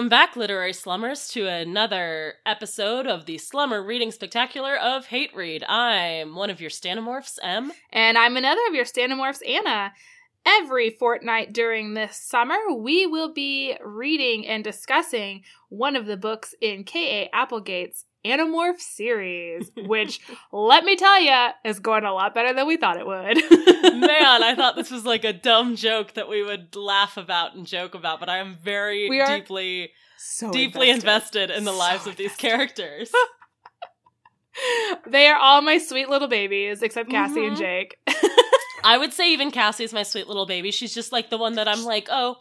Welcome back, literary slummers, to another episode of the Slummer Reading Spectacular of Hate Read. I'm one of your Stanimorphs, M. And I'm another of your Stanimorphs, Anna. Every fortnight during this summer, we will be reading and discussing one of the books in K.A. Applegate's Animorph series, which, let me tell you, is going a lot better than we thought it would. Man, I thought this was like a dumb joke that we would laugh about and joke about, but I am very deeply, so deeply invested, in the So lives of these invested. characters. They are all my sweet little babies, except Cassie and Mhm. Jake. I would say even Cassie is my sweet little baby. She's just like the one that I'm like, oh,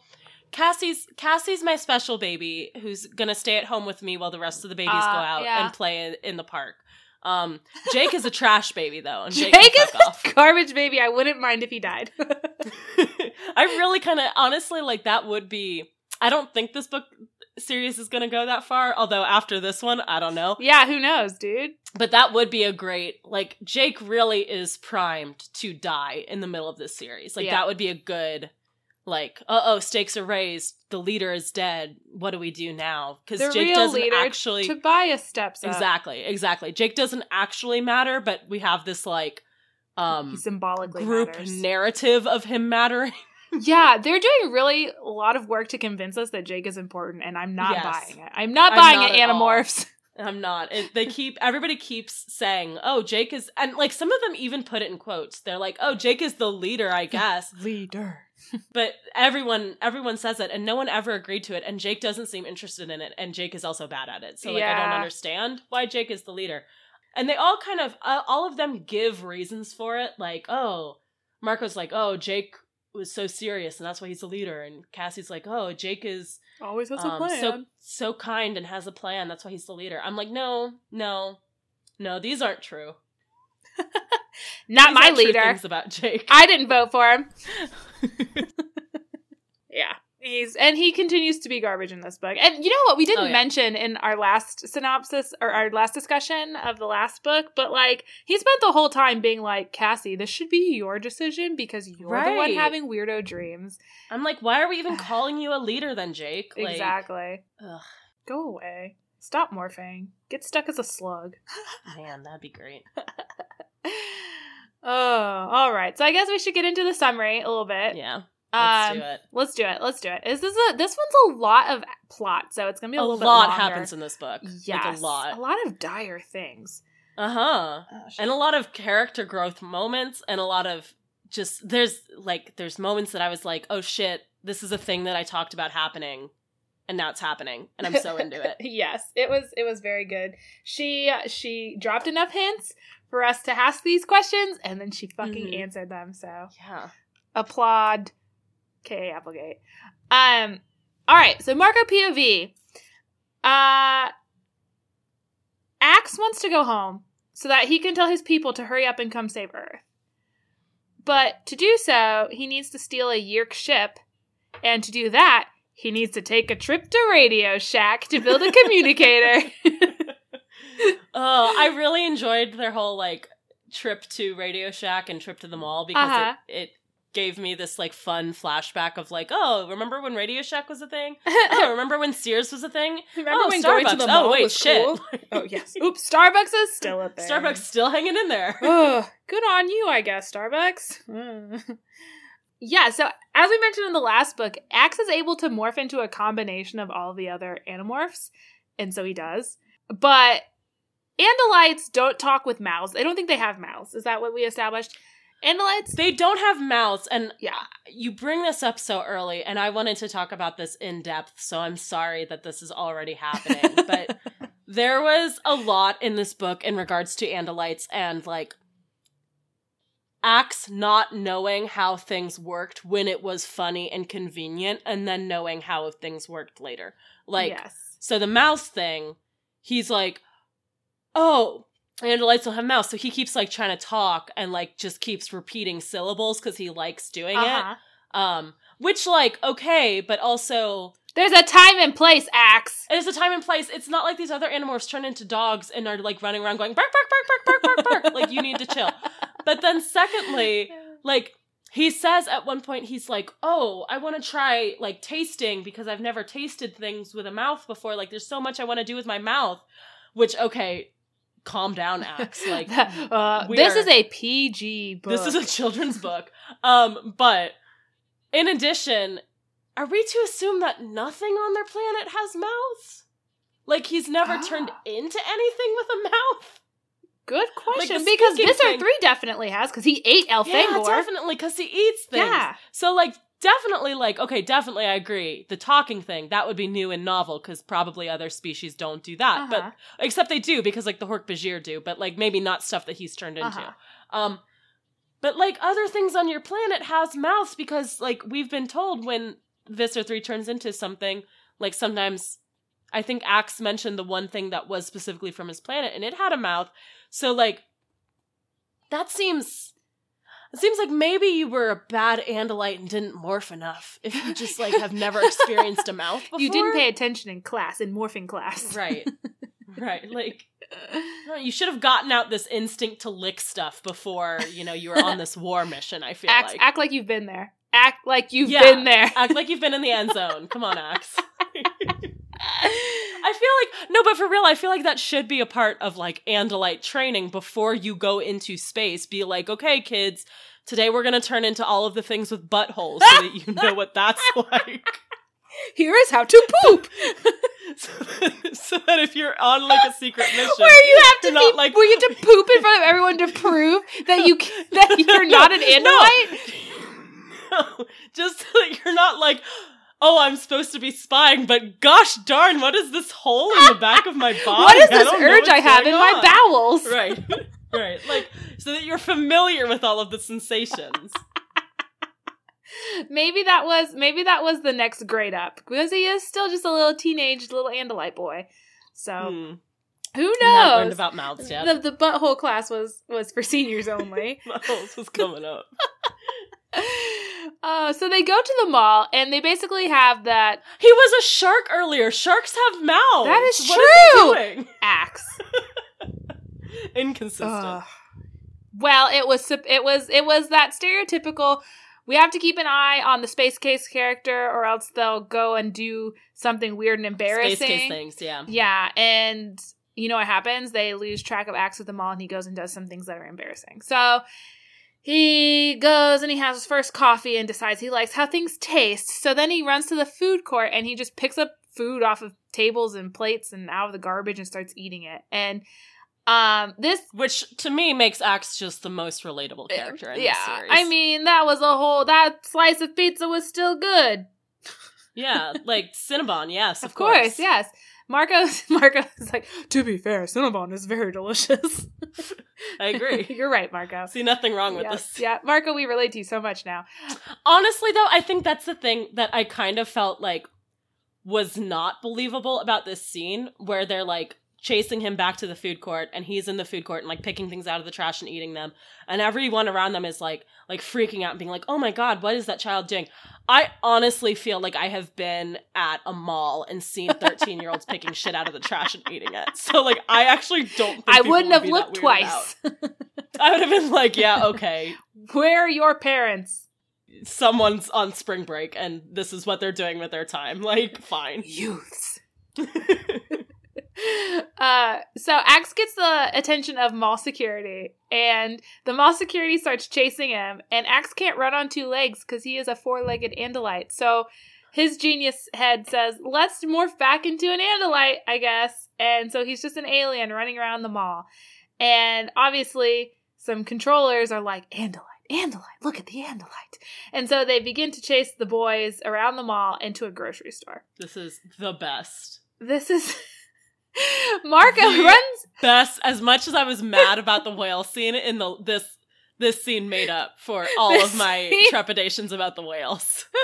Cassie's Cassie's my special baby who's gonna stay at home with me while the rest of the babies Uh, go out yeah. and play in, in the park. Um, Jake is a trash baby though, and Jake, Jake is off. a garbage baby. I wouldn't mind if he died. I really kind of honestly like that would be. I don't think this book series is gonna go that far. Although after this one, I don't know. yeah, who knows, dude? But that would be a great like Jake really is primed to die in the middle of this series. Like Yeah. that would be a good like uh oh stakes are raised. The leader is dead. What do we do now? Because Jake real doesn't leader actually Tobias steps up. exactly exactly. Jake doesn't actually matter, but we have this like He um symbolically group matters. narrative of him mattering. Yeah, they're doing really a lot of work to convince us that Jake is important, and I'm not Yes. buying it. I'm not I'm buying not it, at all. Animorphs. I'm not. It, they keep everybody keeps saying, "Oh, Jake is," and like some of them even put it in quotes. They're like, "Oh, Jake is the leader, I guess." Leader. but everyone everyone says it, and no one ever agreed to it. And Jake doesn't seem interested in it, and Jake is also bad at it. So like, I don't understand why Jake is the leader. And they all kind of, uh, all of them give reasons for it. Like, oh, Marco's like, "Oh, Jake." Was so serious and that's why he's the leader and Cassie's like oh Jake is Always has a um, plan. so so kind and has a plan. That's why he's the leader. I'm like, no, no, no. These aren't true. not These my leader. Things about Jake. I didn't vote for him. and he continues to be garbage in this book. And you know what we didn't Oh, yeah. mention in our last synopsis or our last discussion of the last book, but like he spent the whole time being like, Cassie, this should be your decision because you're the one having weirdo dreams. I'm like, why are we even calling you a leader then, Jake? Like, exactly. ugh, Go away. Stop morphing. Get stuck as a slug. man, that'd be great. oh, all right. So I guess we should get into the summary a little bit. Yeah, let's um, do it. Let's do it. Let's do it. Is this a this one's a lot of plot, so it's gonna be a, A little lot happens in this book. Yes, like a lot. a lot of dire things. Uh huh. And a lot of character growth moments, and a lot of just there's like there's moments that I was like, oh shit, this is a thing that I talked about happening, and now it's happening, and I'm so into it. yes, it was it was very good. She she dropped enough hints for us to ask these questions, and then she fucking Mhm. answered them. So Yeah. applaud K. Applegate. Um all right, so Marco POV. Uh Ax wants to go home so that he can tell his people to hurry up and come save Earth. But to do so, he needs to steal a Yeerk ship, and to do that, he needs to take a trip to Radio Shack to build a communicator. Oh, I really enjoyed their whole like trip to Radio Shack and trip to the mall because Uh-huh. it, it gave me this like fun flashback of like, oh, remember when Radio Shack was a thing? Oh, remember when Sears was a thing? Remember oh, when Starbucks. going to the oh, mall wait, was shit. cool? Oh yes. Oops, Starbucks is still a thing. Starbucks still hanging in there. Ugh, good on you, I guess, Starbucks. Yeah, so as we mentioned in the last book, Ax is able to morph into a combination of all the other animorphs, and so he does. But Andalites don't talk with mouths. I don't think they have mouths. Is that what we established? Andalites? They don't have mouths, and Yeah. you bring this up so early, and I wanted to talk about this in depth, so I'm sorry that this is already happening. but there was a lot in this book in regards to Andalites and like Ax not knowing how things worked when it was funny and convenient, and then knowing how things worked later. Like, yes. so the mouse thing, he's like, oh, Andalites don't have mouths, so he keeps like trying to talk and like just keeps repeating syllables because he likes doing Uh-huh. it. Um, which like okay, but also There's a time and place, Ax. there's a time and place. It's not like these other animorphs turn into dogs and are like running around going bark bark bark bark bark bark bark. like you need to chill. But then secondly, like he says at one point he's like oh i want to try like tasting because i've never tasted things with a mouth before like there's so much i want to do with my mouth which okay calm down ax like uh, this are- is a PG book. this is a children's book um but in addition are we to assume that nothing on their planet has mouths like he's never turned Ah. into anything with a mouth good question the because thing- three definitely has because he ate yeah Elfangor. definitely because he eats things Yeah. So like definitely like okay, definitely I agree. The talking thing, that would be new and novel cuz probably other species don't do that. Uh-huh. But except they do because like the Hork-Bajir do, but like maybe not stuff that he's turned into. Uh-huh. Um but like other things on your planet has mouths because like we've been told when Visser 3 turns into something, like sometimes I think Ax mentioned the one thing that was specifically from his planet and it had a mouth. So like that seems it seems like maybe you were a bad Andalite and didn't morph enough. If you just like have never experienced a mouth before. You didn't pay attention in class, in morphing class. Right. Right. Like you should have gotten out this instinct to lick stuff before, you know, you were on this war mission, I feel act, like. act like you've been there. Act like you've Yeah. been there. Act like you've been in the end zone. Come on, Ax. I feel like no, but for real, I feel like that should be a part of like Andalite training before you go into space. Be like, okay, kids, today we're gonna turn into all of the things with buttholes so that you know what that's like. Here is how to poop. so, that, so that if you're on like a secret mission, Where you have to not be, like- where you have to poop in front of everyone to prove that you that you're not an No. Andalite. No, just like you're not like, oh, I'm supposed to be spying, but gosh darn, what is this hole in the back of my body? What is this don't urge I have in going my bowels? Right, right, like so that you're familiar with all of the sensations. Maybe that was maybe that was the next grade up because he is still just a little teenage little Andalite boy. So Hmm. who We haven't learned knows? about mouths yet. The, the butthole class was was for seniors only. Buttholes was coming up. Uh, so they go to the mall and they basically have that He was a shark earlier. Sharks have mouths. That is What is true. he doing? ax. Inconsistent. Ugh. Well, it was it was it was that stereotypical. We have to keep an eye on the space case character, or else they'll go and do something weird and embarrassing. Space case things, yeah. Yeah, and you know what happens? They lose track of Ax at the mall, and he goes and does some things that are embarrassing. So he goes and he has his first coffee and decides he likes how things taste. So then he runs to the food court and he just picks up food off of tables and plates and out of the garbage and starts eating it. And um, this Which to me makes Ax just the most relatable character in yeah, the series. I mean that was a whole that slice of pizza was still good. yeah, like Cinnabon, yes, of, Of course, yes. Marco Marco is like, to be fair, Cinnabon is very delicious. I agree. You're right, Marco. See nothing wrong with this. Yeah, Marco, we relate to you so much now. Honestly, though, I think that's the thing that I kind of felt like was not believable about this scene where they're like chasing him back to the food court and he's in the food court and like picking things out of the trash and eating them and everyone around them is like like freaking out and being like oh my god what is that child doing i honestly feel like i have been at a mall and seen 13 year olds picking shit out of the trash and eating it so like i actually don't think I wouldn't would have looked twice. i would have been like yeah okay Where are your parents? someone's on spring break and this is what they're doing with their time. Like, fine. Youths. uh, so Ax gets the attention of mall security, and the mall security starts chasing him. And Ax can't run on two legs because he is a four-legged Andalite. So his genius head says, "Let's morph back into an Andalite, I guess." And so he's just an alien running around the mall. And obviously, some controllers are like, "Andalite." Andalite, look at the Andalite. And so they begin to chase the boys around the mall into a grocery store. this is the best. This is Marco The- runs. Best as much as I was mad about the whale scene in the this this scene made up for all This of my scene- trepidations about the whales.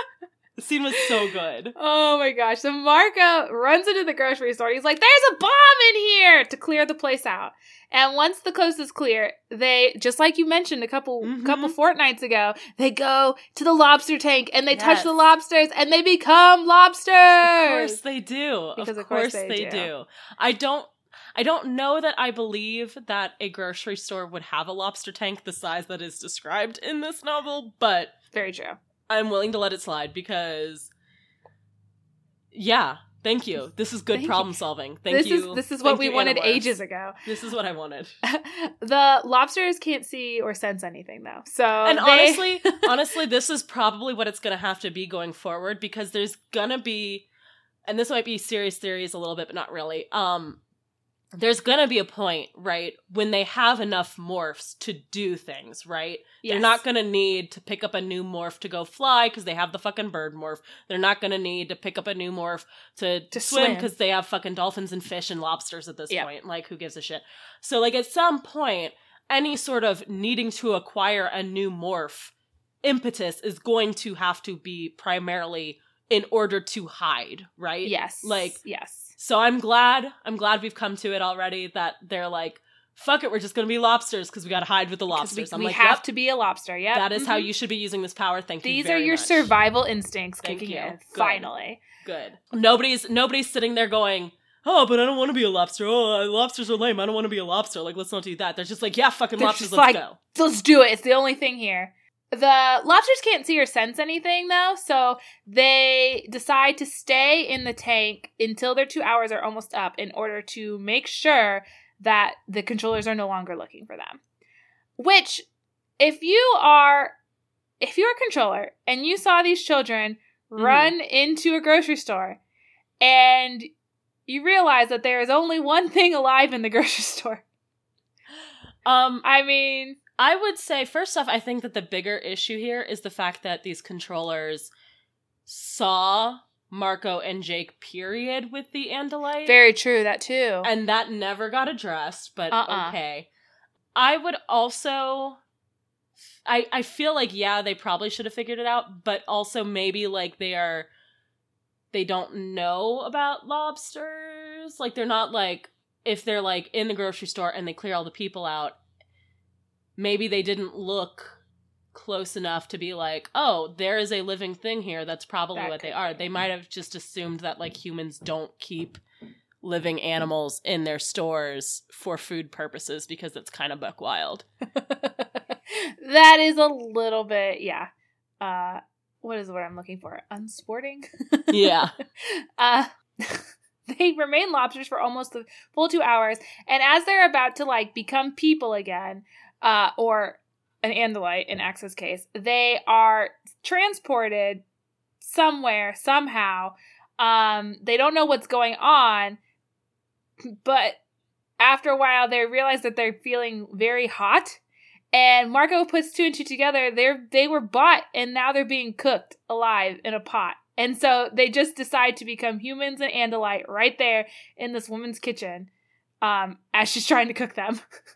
the scene was so good. Oh my gosh! So Marco runs into the grocery store. He's like, "There's a bomb in here!" to clear the place out. And once the coast is clear, they just like you mentioned a couple Mhm. couple fortnights ago, they go to the lobster tank and they touch the lobsters and they become lobsters. Of course they do. Because of of course course they they, do. do. I don't I don't know that I believe that a grocery store would have a lobster tank the size that is described in this novel, but Very true. I'm willing to let it slide because yeah, thank you. This is good Thank problem solving. Thank this you. is this is what we wanted Animorphs. ages ago. This is what I wanted. the lobsters can't see or sense anything though. So and they- honestly, honestly, this is probably what it's going to have to be going forward because there's going to be, and this might be serious theories a little bit, but not really. Um, there's going to be a point, right, when they have enough morphs to do things, right? They're not going to need to pick up a new morph to go fly because they have the fucking bird morph. They're not going to need to pick up a new morph to, To swim because they have fucking dolphins and fish and lobsters at this Yeah. point. Like, who gives a shit? So, like, at some point, any sort of needing to acquire a new morph impetus is going to have to be primarily in order to hide, right? Yes. Like, yes. So I'm glad, I'm glad we've come to it already that they're like, fuck it, we're just gonna be lobsters because we gotta hide with the lobsters. We, I'm we like, have yep, to be a lobster. Yeah. that is how you should be using this power. Thank you. These are your much. survival instincts Thank kicking you. in. Good. Finally. Good. Nobody's nobody's sitting there going, oh, but I don't want to be a lobster. Oh, uh, lobsters are lame. I don't want to be a lobster. Like, let's not do that. They're just like, yeah, fucking They're lobsters. Let's like- go. Let's do it. It's the only thing here. The lobsters can't see or sense anything though, so they decide to stay in the tank until their two hours are almost up in order to make sure that the controllers are no longer looking for them. Which, if you are, if you're a controller and you saw these children Mhm. run into a grocery store and you realize that there is only one thing alive in the grocery store. Um, I mean, I would say first off, I think that the bigger issue here is the fact that these controllers saw Marco and Jake period with the Andalite. very true, that too. and that never got addressed, but Uh-uh. okay. I would also I I feel like yeah, they probably should have figured it out, but also maybe like they are they don't know about lobsters. Like they're not like if they're like in the grocery store and they clear all the people out, maybe they didn't look close enough to be like, "Oh, there is a living thing here that's probably That what they are." be. They might have just assumed that like humans don't keep living animals in their stores for food purposes because it's kind of buck wild. that is a little bit, yeah. Uh, what is the word I'm looking for? Unsporting. Yeah. uh, they remain lobsters for almost the full two hours, and as they're about to like become people again, uh, or an andalite in Ax's case, they are transported somewhere somehow. Um, they don't know what's going on, but after a while, they realize that they're feeling very hot. And Marco puts two and two together. They're they were bought, and now they're being cooked alive in a pot. And so they just decide to become humans and Andalite right there in this woman's kitchen, um, as she's trying to cook them.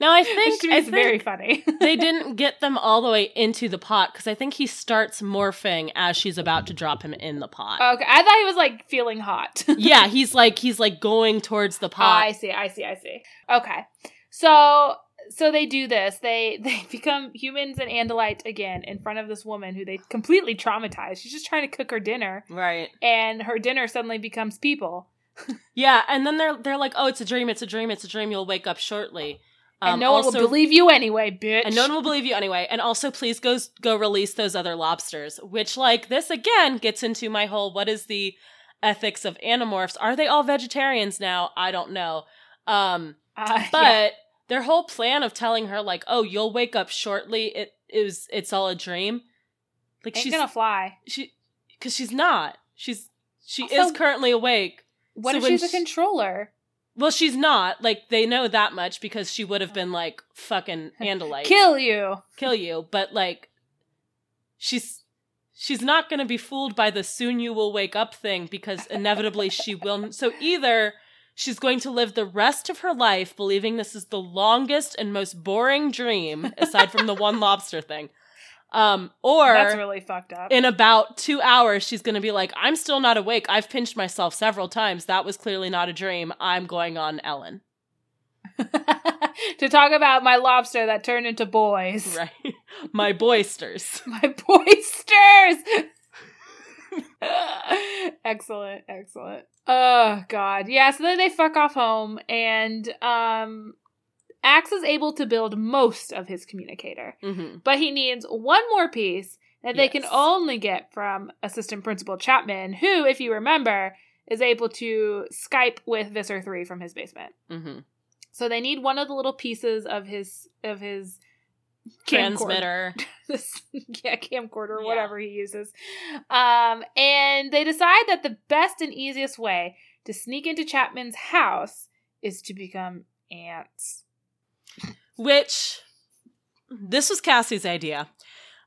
Now I think to me I think very funny. they didn't get them all the way into the pot because I think he starts morphing as she's about to drop him in the pot. Oh, okay, I thought he was like feeling hot. yeah, he's like he's like going towards the pot. I see, I see, I see. Okay. So so they do this. They they become humans and Andalite again in front of this woman who they completely traumatize. She's just trying to cook her dinner right. and her dinner suddenly becomes people. Yeah, and then they're they're like, "Oh, it's a dream. It's a dream. It's a dream. You'll wake up shortly." And Um, no one will believe you anyway, bitch. and no one will believe you anyway. And also, please go go release those other lobsters. Which, like, this again gets into my whole what is the ethics of animorphs? Are they all vegetarians now? I don't know. Um, Uh, but yeah. their whole plan of telling her like, "Oh, you'll wake up shortly. It is it's all a dream." Like ain't she's gonna fly. she because she's not. She's she Also- is currently awake. What So if she's a controller? Well, she's not. Like they know that much because she would have been like fucking Andalite. Kill you. kill you, but like she's she's not going to be fooled by the soon you will wake up thing because inevitably she will so either she's going to live the rest of her life believing this is the longest and most boring dream aside from the one lobster thing. Um or That's really fucked up. in about 2 hours she's going to be like I'm still not awake. I've pinched myself several times. That was clearly not a dream. I'm going on Ellen. to talk about my lobster that turned into boys. Right. My boysters. My boysters. excellent, excellent. Oh god. Yeah, so then they fuck off home and um Ax is able to build most of his communicator. Mm-hmm. But he needs one more piece that they can only get from assistant principal Chapman, who, if you remember, is able to Skype with Visser 3 from his basement. Mm-hmm. So they need one of the little pieces of his of his. Transmitter. this yeah camcorder or Yeah. whatever he uses um and they decide that the best and easiest way to sneak into chapman's house is to become ants Which this was Cassie's idea.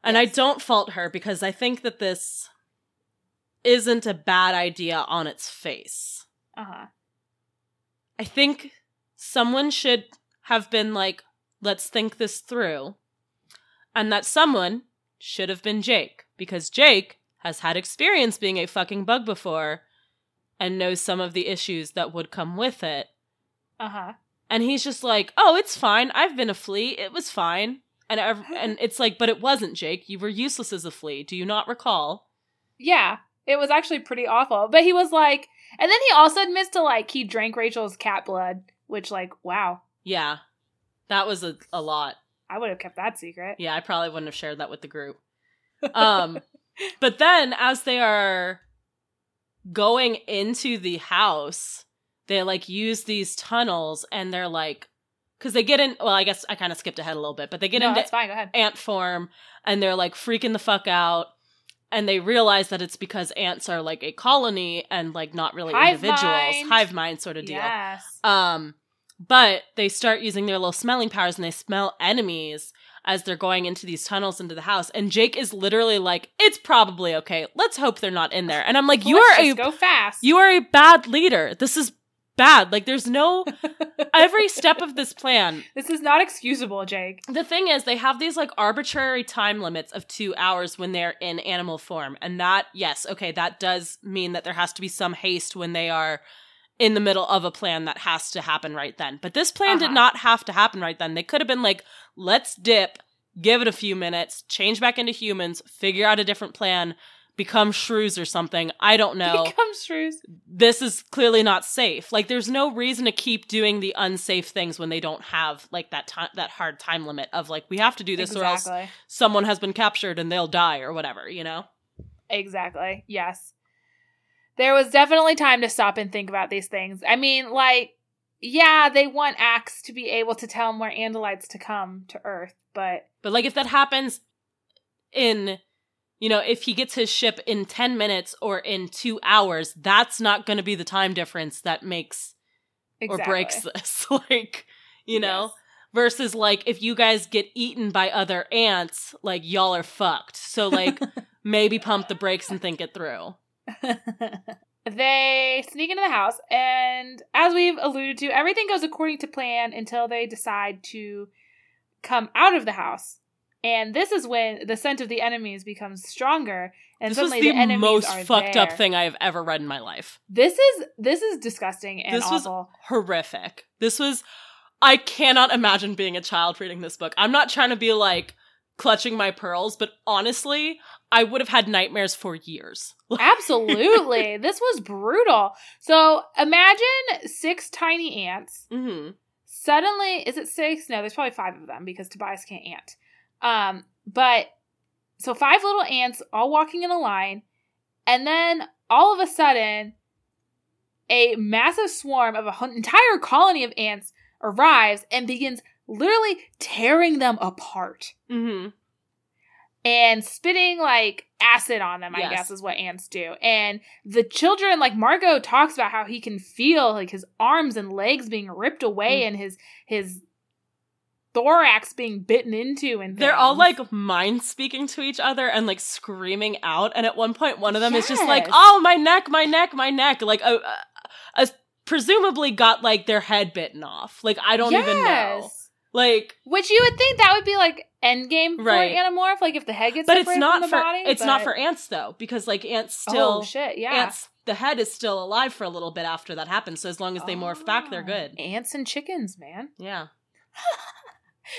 And I don't fault her because I think that this isn't a bad idea on its face. uh-huh I think someone should have been like, let's think this through. And that someone should have been Jake because Jake has had experience being a fucking bug before and knows some of the issues that would come with it. uh-huh And he's just like, "Oh, it's fine. I've been a flea. It was fine." And ev- and it's like, "But it wasn't, Jake. You were useless as a flea. Do you not recall?" yeah it was actually pretty awful but he was like and then he also admits to like he drank rachel's cat blood which like wow Yeah. That was a, a lot. i would have kept that secret Yeah, I probably wouldn't have shared that with the group. Um but then as they are going into the house, they like use these tunnels and they're like cuz they get in well, I guess I kind of skipped ahead a little bit, but they get no, into fine ant form and they're like freaking the fuck out and they realize that it's because ants are like a colony and like not really Hive individuals. mind. hive mind sort of deal. Yes. Um but they start using their little smelling powers and they smell enemies as they're going into these tunnels into the house and jake is literally like it's probably okay. Let's hope they're not in there. And i'm like you are a go fast. you are a bad leader. This is bad like there's no every step of this plan this is not excusable jake the thing is, they have these like arbitrary time limits of two hours when they're in animal form. And that, yes, okay, that does mean that there has to be some haste when they are in the middle of a plan that has to happen right then. But this plan did Uh-huh. not have to happen right then. They could have been like, let's dip, give it a few minutes, change back into humans, figure out a different plan, become shrews or something. I don't know become shrews this is clearly not safe. Like there's no reason to keep doing the unsafe things when they don't have like that time that hard time limit of like we have to do this or else someone has been captured and they'll die or whatever, you know? Exactly. Yes. There was definitely time to stop and think about these things. I mean, like, yeah, they want Ax to be able to tell more Andalites to come to Earth, but But like if that happens in you know, if he gets his ship in 10 minutes or in 2 hours, that's not going to be the time difference that makes exactly. or breaks this. like, you know? Yes. Versus like if you guys get eaten by other ants, like y'all are fucked. So like maybe pump the brakes and think it through. they sneak into the house, and as we've alluded to, everything goes according to plan until they decide to come out of the house. And this is when the scent of the enemies becomes stronger, and this was suddenly the, the, enemies most are fucked up thing I have ever read in my life. This is this is disgusting and This was- awful. Horrific. This was I cannot imagine being a child reading this book. I'm not trying to be like clutching my pearls, but honestly, I would have had nightmares for years. Absolutely. this was brutal. So imagine six tiny ants. hmm Suddenly, is it six? No, there's probably five of them because Tobias can't ant. Um, but so five little ants all walking in a line, and then all of a sudden, a massive swarm of an entire colony of ants arrives and begins literally tearing them apart hmm and spitting like acid on them, I Yes. guess is what ants do. And the children, like Marco talks about how he can feel like his arms and legs being ripped away Mm. and his his thorax being bitten into and They're all like mind speaking to each other and like screaming out. And at one point, one of them is just like, "Oh, my neck, my neck, my neck!" Like, uh, uh, uh, presumably got like their head bitten off. Like, I don't even know. Like, Which you would think that would be like endgame for Right. Animorph, like if the head gets but it's not from the for body. it's not for ants though because like ants still oh shit, yeah. ants the head is still alive for a little bit after that happens. So as long as they morph back, they're Oh, good. Ants and chickens, man. Yeah.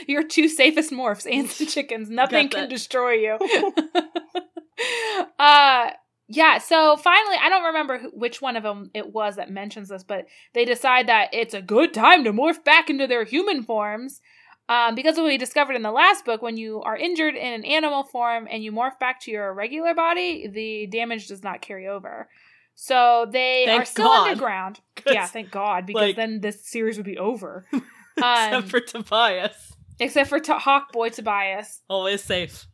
Your two safest morphs, ants and chickens. Nothing can destroy you. uh Yeah, so finally, I don't remember who, which one of them it was that mentions this, but they decide that it's a good time to morph back into their human forms. Um, because what we discovered in the last book, when you are injured in an animal form and you morph back to your regular body, the damage does not carry over. So they Thank are still God. underground. Yeah, thank God, because like- then this series would be over. Except Um, for Tobias. Except for to- Hawk Boy Tobias. Always safe.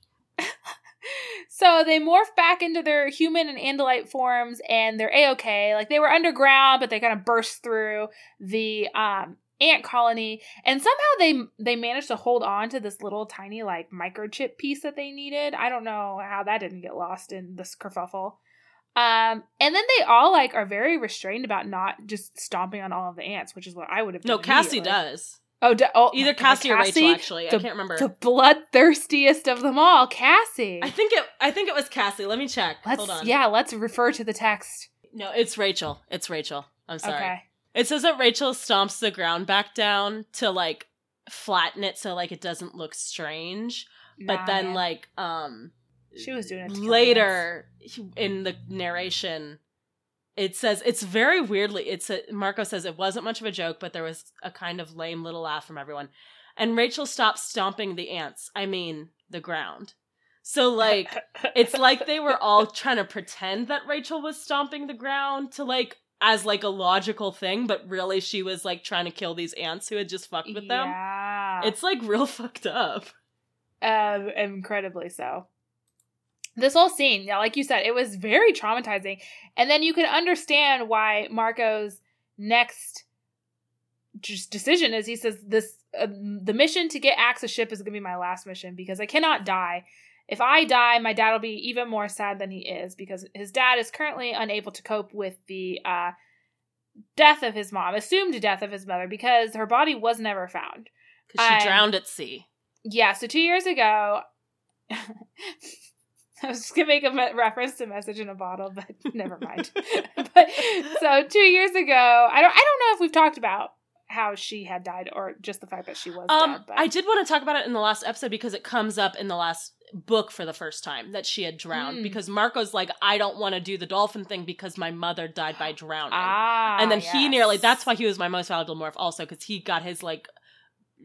So they morph back into their human and Andalite forms, and they're a okay. Like they were underground, but they kind of burst through the um, ant colony, and somehow they they managed to hold on to this little tiny like microchip piece that they needed. I don't know how that didn't get lost in this kerfuffle. Um, and then they all like are very restrained about not just stomping on all of the ants, which is what I would have done. No, Cassie does. Oh, d- oh Either God, Cassie, or Rachel, actually. the- I can't remember. The bloodthirstiest of them all, Cassie. I think it. I think it was Cassie. Let me check. Let's Hold on. yeah, let's refer to the text. No, it's Rachel. It's Rachel. I'm sorry. Okay. It says that Rachel stomps the ground back down to like flatten it so like it doesn't look strange. But then man. like um she was doing it later in the narration it says it's very weirdly it's a, marco says it wasn't much of a joke but there was a kind of lame little laugh from everyone and rachel stopped stomping the ants i mean the ground so like it's like they were all trying to pretend that rachel was stomping the ground to like as like a logical thing but really she was like trying to kill these ants who had just fucked with them Yeah. it's like real fucked up um, incredibly so. This whole scene, yeah, like you said, it was very traumatizing. And then you can understand why Marco's next just decision is he says this uh, the mission to get Ax a ship is going to be my last mission because I cannot die. If I die, my dad will be even more sad than he is because his dad is currently unable to cope with the uh, death of his mom, assumed death of his mother because her body was never found. because she I'm- drowned at sea Yeah, so two years ago, I was just gonna make a me- reference to "Message in a Bottle," but never mind. but so two years ago, I don't, I don't know if we've talked about how she had died or just the fact that she was Um, dead. But I did want to talk about it in the last episode because it comes up in the last book for the first time that she had drowned. Mm. Because Marco's like, I don't want to do the dolphin thing because my mother died by drowning. ah, and then he nearly, that's why he was my most valuable morph also, because he got his like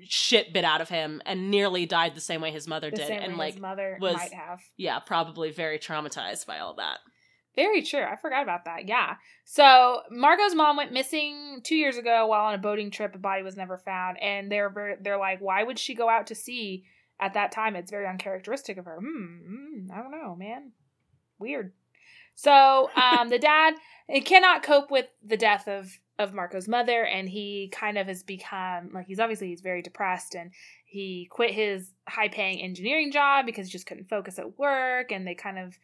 shit bit out of him and nearly died the same way his mother the did. And like, his mother was- might have. yeah, probably very traumatized by all that. Very true. I forgot about that. Yeah. So marco's mom went missing two years ago while on a boating trip. A body was never found, and they're they're like, why would she go out to sea at that time? It's very uncharacteristic of her. Hmm. hmm, I don't know, man. Weird. So um, the dad cannot cope with the death of of Marco's mother, and he kind of has become like he's obviously he's very depressed, and he quit his high paying engineering job because he just couldn't focus at work, and they kind of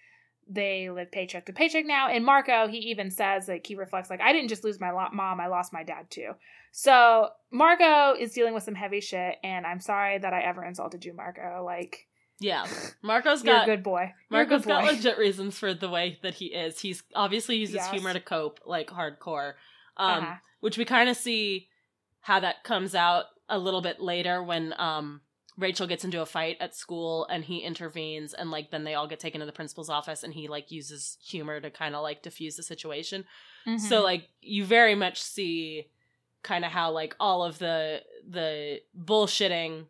they live paycheck to paycheck now. And Marco, he even says like he reflects like I didn't just lose my lo- mom, I lost my dad too. So Marco is dealing with some heavy shit, and I'm sorry that I ever insulted you, Marco. Like Yeah. Marco's got a good boy. Marco's good got legit reasons for the way that he is. He's obviously uses Yes. humor to cope, like hardcore. Um, Uh-huh. which we kind of see how that comes out a little bit later when um Rachel gets into a fight at school and he intervenes and like then they all get taken to the principal's office and he like uses humor to kind of like diffuse the situation. Mhm. So like you very much see kind of how like all of the the bullshitting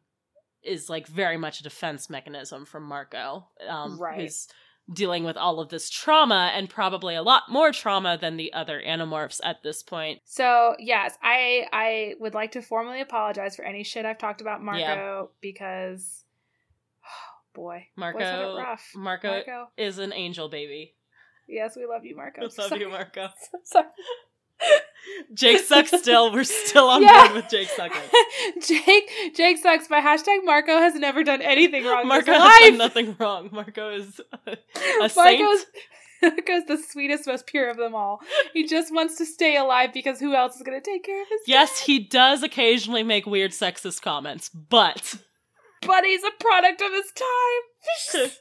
is like very much a defense mechanism from Marco. Um Right. who's dealing with all of this trauma and probably a lot more trauma than the other animorphs at this point. So yes, I I would like to formally apologize for any shit I've talked about Marco because oh boy, Marco rough. Marco, Marco, is an angel baby. yes, we love you, Marco. I love Sorry. you, Marco. Sorry. Jake sucks still. We're still on Yeah. board with Jake sucking. Jake Jake sucks by hashtag Marco has never done anything wrong. Marco has done nothing wrong. Marco is a, a Marco's saint. Marco's the sweetest, most pure of them all. He just wants to stay alive because who else is going to take care of his Yes, he does occasionally make weird sexist comments, but but he's a product of his time.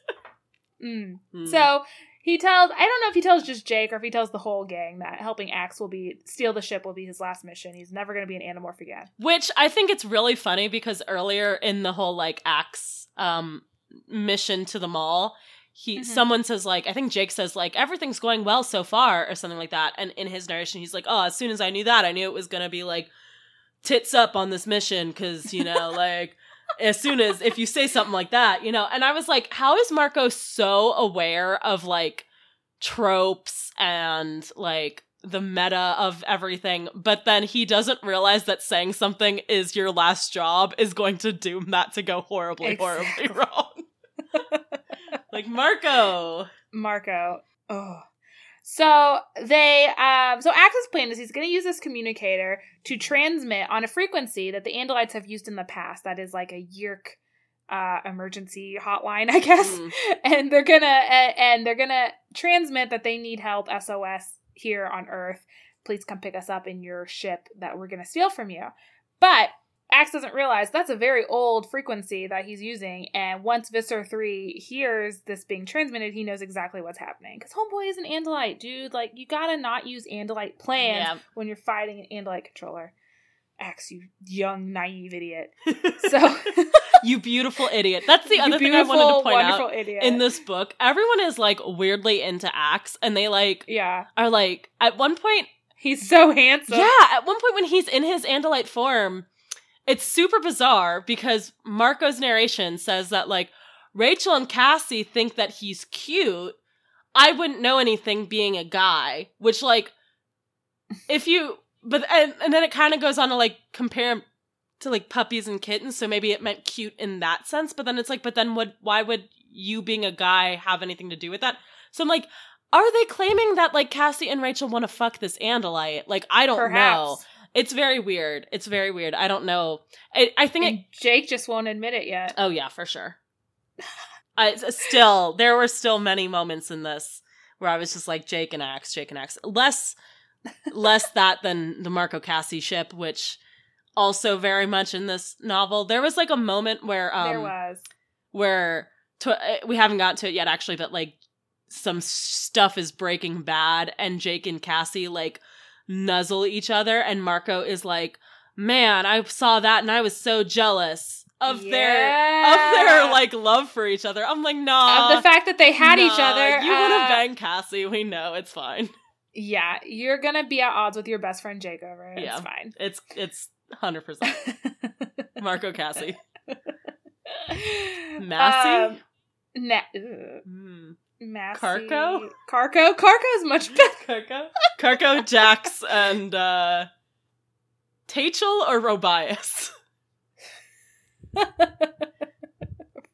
Mm. Hmm. So he tells I don't know if he tells just Jake or if he tells the whole gang that helping Ax will be steal the ship will be his last mission. He's never going to be an Animorph again. Which I think it's really funny because earlier in the whole like ax um mission to the mall, he Mhm. someone says like I think Jake says like everything's going well so far or something like that and in his narration he's like oh as soon as I knew that I knew it was going to be like tits up on this mission cuz you know like as soon as if you say something like that you know and I was like how is Marco so aware of like tropes and like the meta of everything but then he doesn't realize that saying something is your last job is going to doom that to go horribly horribly wrong like Marco. Marco. Oh. So they um so Ax's plan is he's gonna use this communicator to transmit on a frequency that the Andalites have used in the past. That is like a Yeerk uh emergency hotline, I guess. Mm. And they're gonna a- and they're gonna transmit that they need help, SOS here on Earth. Please come pick us up in your ship that we're gonna steal from you. But Ax doesn't realize that's a very old frequency that he's using, and once Visser 3 hears this being transmitted, he knows exactly what's happening. Because Homeboy is an Andalite, dude. Like, you gotta not use Andalite plans Yeah. when you're fighting an Andalite controller. Ax, you young, naive idiot. So, you beautiful idiot. That's the other thing I wanted to point out idiot. in this book. Everyone is like weirdly into Ax and they like yeah. are like at one point He's so handsome. Yeah, at one point when he's in his Andalite form, it's super bizarre because Marco's narration says that like Rachel and Cassie think that he's cute. I wouldn't know anything being a guy, which like if you but and, and then it kind of goes on to like compare to like puppies and kittens, so maybe it meant cute in that sense, but then it's like but then what why would you being a guy have anything to do with that? So I'm like are they claiming that like Cassie and Rachel want to fuck this Andalite? Like I don't know. It's very weird. It's very weird. I don't know. I, I think it. Jake just won't admit it yet. Oh yeah, for sure. I still there were still many moments in this where I was just like Jake and Ax, Jake and Ax. Less less that than the Marco Cassie ship, which also very much in this novel. There was like a moment where um there was. where to, uh, we haven't got to it yet actually, but like some stuff is breaking bad and Jake and Cassie like nuzzle each other and Marco is like, "Man, I saw that and I was so jealous of their of their like love for each other." I'm like, "Nah." of the fact that they had each other. You would have banged Cassie. We know it's fine. Yeah, you're gonna be at odds with your best friend Jake over it. Yeah. It's fine. It's it's 100% Marco Cassie. Massey? Um, na- Hmm. Massey. Carco? Carco? Carco's much better. Carco? Carco, Jax, and uh Tachel or Robias?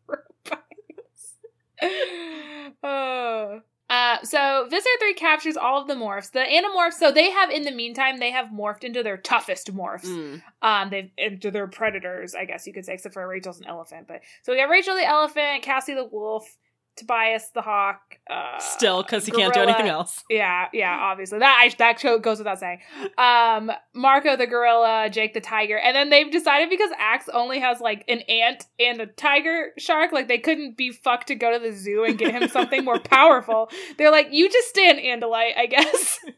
Robias. oh. Uh, so Visser 3 captures all of the morphs. The animorphs, so they have in the meantime, they have morphed into their toughest morphs. Mm. Um, they've into their predators, I guess you could say, except for Rachel's an elephant. But so we have Rachel the elephant, Cassie the wolf, Tobias the hawk. Uh, Still, because he can't do anything else. Yeah, yeah, obviously that I, that goes without saying. Um, Marco the gorilla, Jake the tiger, and then they've decided because Ax only has like an ant and a tiger shark, like they couldn't be fucked to go to the zoo and get him something more powerful. They're like, you just stay an Andalite, I guess.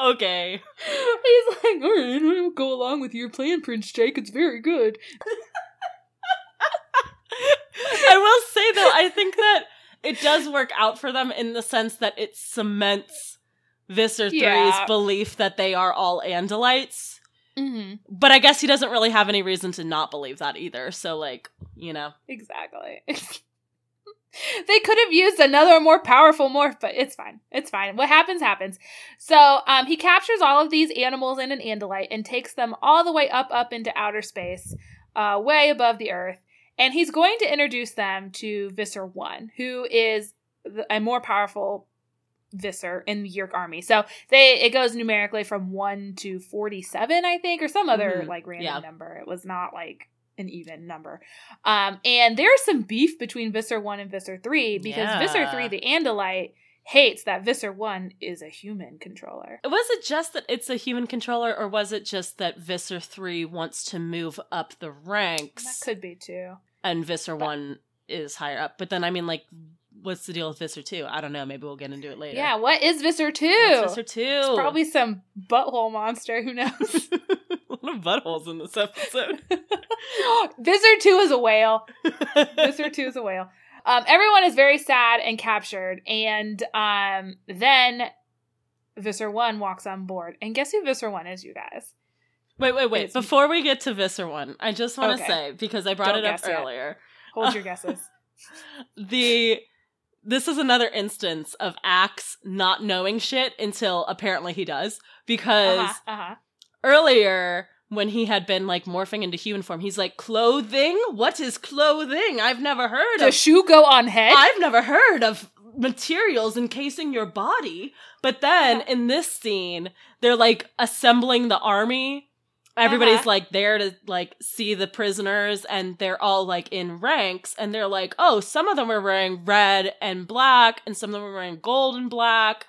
Okay. He's like, all right, I'll go along with your plan, Prince Jake. It's very good. I will say though, I think that it does work out for them in the sense that it cements Visser 3's Yeah. belief that they are all Andalites. Mm-hmm. But I guess he doesn't really have any reason to not believe that either. So, like, you know. Exactly. they could have used another more powerful morph, but it's fine. It's fine. What happens, happens. So um, he captures all of these animals in an Andalite and takes them all the way up, up into outer space, uh, way above the Earth. And he's going to introduce them to Visser 1, who is a more powerful Visser in the Yeerk army. So they it goes numerically from 1 to 47, I think, or some other Mhm. like random Yeah. number. It was not like an even number. Um, and there's some beef between Visser 1 and Visser 3 because Yeah. Visser 3, the Andalite, hates that Visser 1 is a human controller. Was it just that it's a human controller, or was it just that Visser 3 wants to move up the ranks? That could be too. and Visser but- 1 is higher up? But then, I mean, like, what's the deal with Visser 2? I don't know. Maybe we'll get into it later. Yeah, what is Visser 2? What's Visser 2? It's probably some butthole monster. Who knows? a lot of buttholes in this episode. Visser 2 is a whale. Visser 2 is a whale. Um, everyone is very sad and captured, and um, then Visser One walks on board, and guess who Visser One is, you guys? Wait, wait, wait! It's- Before we get to Visser one, I just want to Okay. say because I brought Don't it up guess yet. earlier. Hold your guesses. the this is another instance of Ax not knowing shit until apparently he does because Uh huh. Uh-huh. earlier when he had been like morphing into human form he's like clothing? What is clothing? I've never heard Does of shoe go on head? i've never heard of materials encasing your body. But then in this scene they're like assembling the army. Everybody's Uh-huh. like there to like see the prisoners and they're all like in ranks and they're like oh some of them are wearing red and black and some of them are wearing gold and black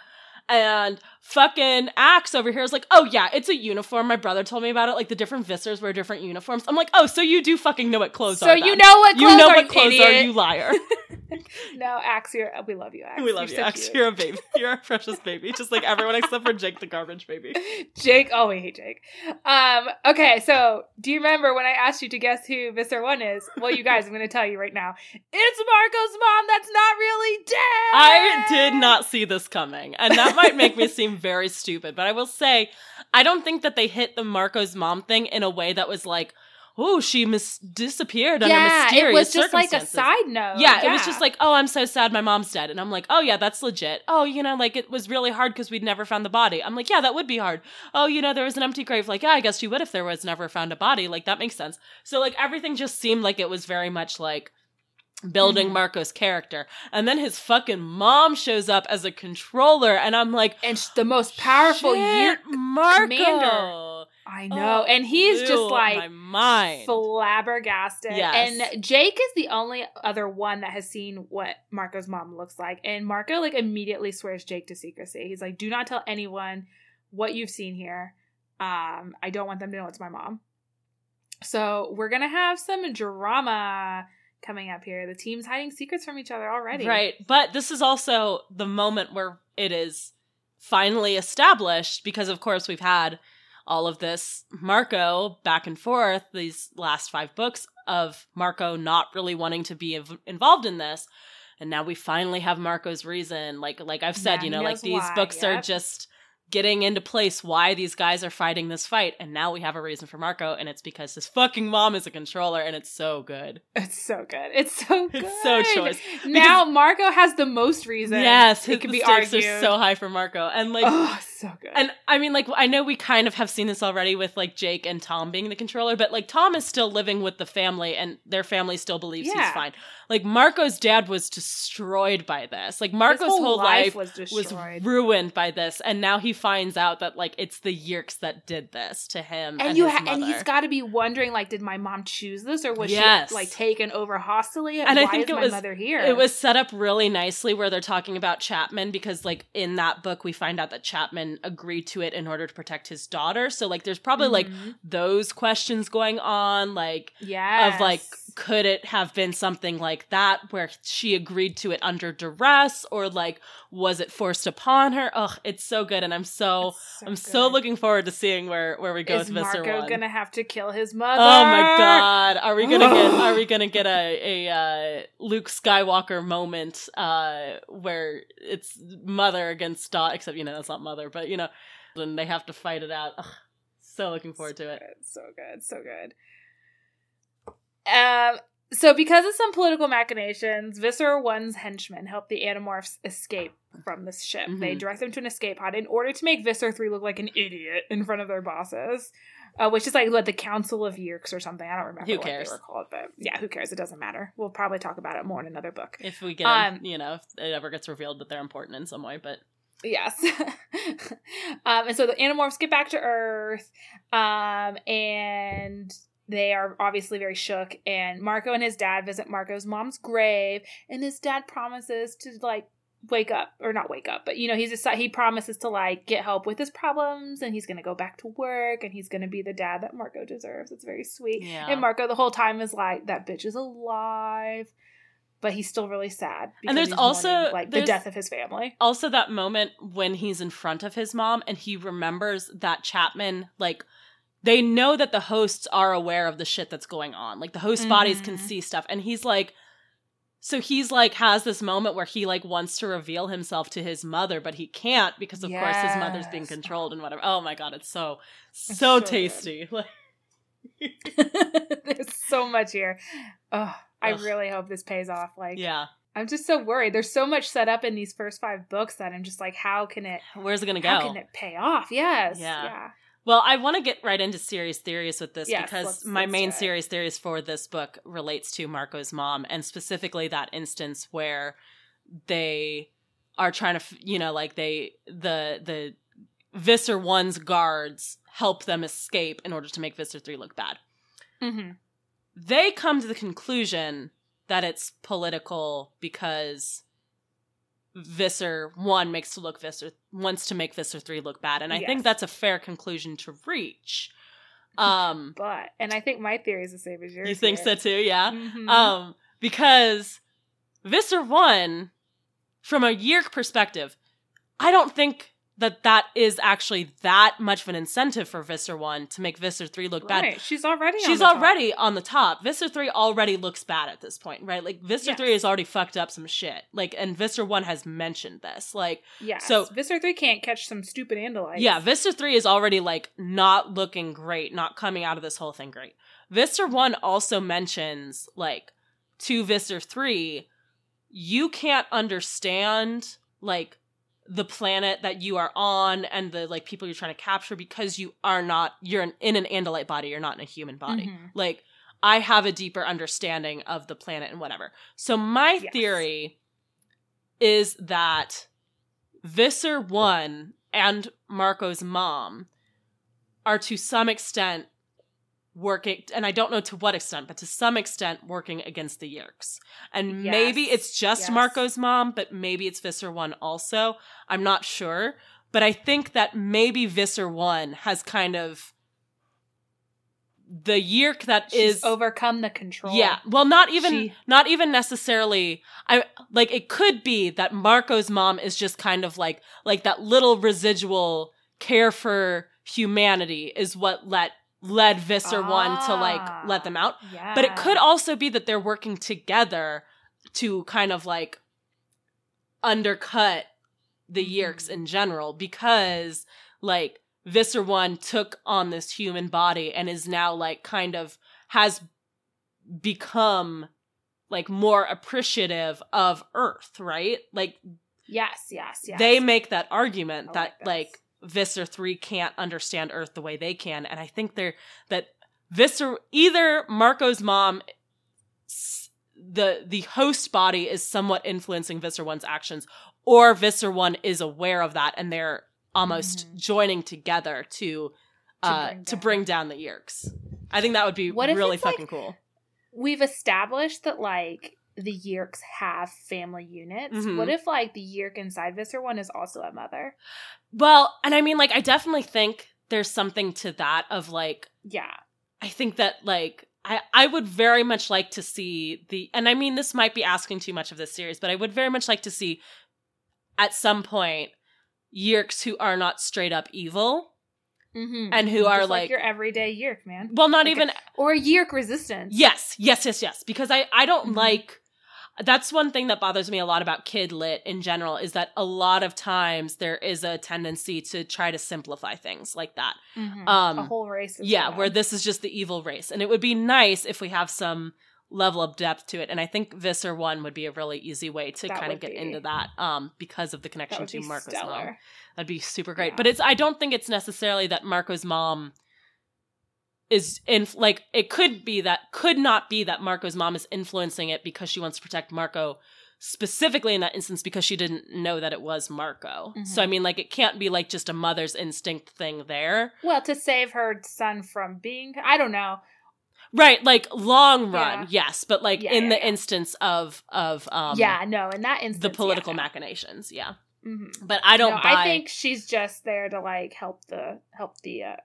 and fucking Ax over here is like, oh yeah, it's a uniform. My brother told me about it. Like the different Vissers wear different uniforms. I'm like, oh, so you do fucking know what clothes so are. So you know what clothes are. you know are, what clothes idiot. are, you liar. No, Ax, you're, we love you, Ax. we love You're you, so Ax. cute. You're a baby. You're a precious baby. Just like everyone except for Jake the garbage baby. Jake. Oh, we hate Jake. Um. Okay. So, do you remember when I asked you to guess who Visser One is? Well, you guys, I'm going to tell you right now. It's Marco's mom. That's not really dead. I did not see this coming, and that might make me seem very stupid. But I will say, I don't think that they hit the Marco's mom thing in a way that was like, "Oh, she mis- disappeared under Yeah, mysterious it was just like a side note. yeah, it was just like, "Oh, I'm so sad, my mom's dead," and I'm like, "Oh yeah, that's legit." Oh, you know, like it was really hard because we'd never found the body. I'm like, "Yeah, that would be hard." Oh, you know, there was an empty grave. Like, yeah, I guess you would if there was never found a body. Like that makes sense. So like everything just seemed like it was very much like building Mhm. Marco's character. And then his fucking mom shows up as a controller, and I'm like, and the most powerful year. Marco. commander. I know, Oh, and he's blew just like my mind. flabbergasted. Yes. And Jake is the only other one that has seen what Marco's mom looks like. And Marco like immediately swears Jake to secrecy. He's like, "Do not tell anyone what you've seen here. Um, I don't want them to know it's my mom." So we're gonna have some drama coming up here. The team's hiding secrets from each other already. Right. But this is also the moment where it is finally established because, of course, we've had all of this Marco back and forth, these last five books of Marco not really wanting to be inv- involved in this. And now we finally have Marco's reason. Like, like I've said, you know, like these why, books are just getting into place why these guys are fighting this fight. And now we have a reason for Marco, and it's because his fucking mom is a controller, and it's so good. It's so good. It's so good. It's so choice. Now Marco has the most reason. Yes, it can be argued. are so high for Marco, and like, oh, so good. and I mean, like, I know we kind of have seen this already with like Jake and Tom being the controller, but like Tom is still living with the family, and their family still believes Yeah. he's fine. Like Marco's dad was destroyed by this. Like His Marco's whole, life was was destroyed. ruined by this, and now he finds out that like it's the Yeerks that did this to him and, and you ha- and he's got to be wondering like did my mom choose this or was Yes. she like taken over hostily And I why think is it my was- mother here It was set up really nicely where they're talking about Chapman because, like, in that book, we find out that Chapman agreed to it in order to protect his daughter. So, like, there's probably like Mhm. those questions going on, like, yes of like, could it have been something like that where she agreed to it under duress or like, was it forced upon her? Ugh, it's so good. And I'm so, It's I'm so looking forward to seeing where, where we go is with Visser Marco gonna have to kill his mother Oh my god! Are we gonna get? Are we gonna get a a uh, Luke Skywalker moment uh, where it's mother against daughter? Except you know that's not mother, but you know, then they have to fight it out. Ugh, so looking forward to it. so good so good um so because of some political machinations Visser One's henchmen help the Animorphs escape from this ship. They Mhm. direct them to an escape pod in order to make Visser 3 look like an idiot in front of their bosses. Uh, which is like what the Council of Yeerks or something. I don't remember Who what cares? they were called, but yeah, who cares? It doesn't matter. We'll probably talk about it more in another book. If we get, Um, you know, if it ever gets revealed that they're important in some way, but Yes. um, and so the Animorphs get back to Earth, um, and they are obviously very shook. And Marco and his dad visit Marco's mom's grave, and his dad promises to like wake up or not wake up, but you know he's deci- he promises to like get help with his problems, and he's gonna go back to work, and he's gonna be the dad that Marco deserves. It's very sweet. yeah. And Marco the whole time is like, that bitch is alive. But he's still really sad. because there's also- mourning, like the death of his family. also that moment when he's in front of his mom and he remembers that Chapman like they know that the hosts are aware of the shit that's going on. Like the host bodies can Mhm. see stuff and he's like so he's like has this moment where he like wants to reveal himself to his mother, but he can't because of course his mother's being controlled and whatever. Oh my god, it's so It's so, so tasty. Like, There's so much here. Oh, I really hope this pays off. Like, yeah. I'm just so worried. There's so much set up in these first five books that I'm just like, how can it? Where's it gonna go? How can it pay off? Yes. Yeah. Yeah. Well, I want to get right into serious theories with this Yes, because let's- my let's main serious theories for this book relates to Marco's mom and specifically that instance where they are trying to, you know, like they the the Visser One's guards help them escape in order to make Visser Three look bad. Mm-hmm. They come to the conclusion that it's political because Visser one makes to look Visser wants to make Visser three look bad, and I Yes. think that's a fair conclusion to reach. Um, But and I think my theory is the same as yours. you think so too? Yeah. Mhm. Um, because Visser one, from a Yeerk perspective, I don't think that that is actually that much of an incentive for Visser one to make Visser three look bad. Right. She's already. on She's the top. already on the top. Visser 3 already looks bad at this point, right? Like Visser Yes. 3 has already fucked up some shit. Like and Visser 1 has mentioned this. Like yeah, So- Visser three can't catch some stupid Andalites. yeah, Visser 3 is already like not looking great, not coming out of this whole thing great. Visser 1 also mentions like to Visser 3, you can't understand like the planet that you are on and the like people you're trying to capture because you are not you're in, in an andalite body you're not in a human body Mhm. like i have a deeper understanding of the planet and whatever so my Yes. theory is that visser 1 and marco's mom are to some extent working and i don't know to what extent but to some extent working against the yeerks and maybe it's just Yes. marco's mom but maybe it's visser 1 also i'm not sure but i think that maybe visser 1 has kind of the yeerk that She's is overcome the control. yeah. Well, not even She- not even necessarily I like it could be that Marco's mom is just kind of like like that little residual care for humanity is what let led Visser 1 to like let them out. Yeah. But it could also be that they're working together to kind of like undercut the Yeerks Mhm. in general because like Visser 1 took on this human body and is now like kind of has become like more appreciative of Earth, right? Like Yes. Yes. Yes. they make that argument I that like like Visser 3 can't understand Earth the way they can. And I think they're that Visser either Marco's mom the the host body is somewhat influencing Visser 1's actions, or Visser 1 is aware of that and they're almost Mhm. joining together to uh bring to bring down the Yeerks. I think that would be What really it's, like, fucking cool. We've established that like the Yeerks have family units. Mhm. What if like the Yeerk inside Visser one is also a mother? Well, and I mean like I definitely think there's something to that of like Yeah. I think that like I I would very much like to see the and I mean this might be asking too much of this series, but I would very much like to see at some point Yeerks who are not straight up evil. Mm-hmm. And who are, Just like- your everyday Yeerk man, Well, not Like a- even or a Yeerk resistance. Yes, yes, yes, yes. Because I I don't Mhm. like that's one thing that bothers me a lot about kid lit in general is that a lot of times there is a tendency to try to simplify things like that. Mhm. Um a whole race. Yeah, bad. where this is just the evil race. And it would be nice if we have some level of depth to it. And I think Visser 1 would be a really easy way to That kind of get be- into that um because of the connection to Marco's mom. That'd be super great. Yeah. But it's I don't think it's necessarily that Marco's mom is in like it could be that could not be that Marco's mom is influencing it because she wants to protect Marco specifically in that instance because she didn't know that it was Marco. So I Mhm. mean like it can't be like just a mother's instinct thing there. Well, to save her son from being, I don't know. Right, like long run, Yeah. yes, but like Yeah, in yeah, the instance of of um yeah, no. In that instance, the political machinations, yeah. Mhm. But I don't no, buy I think she's just there to like help the help the uh,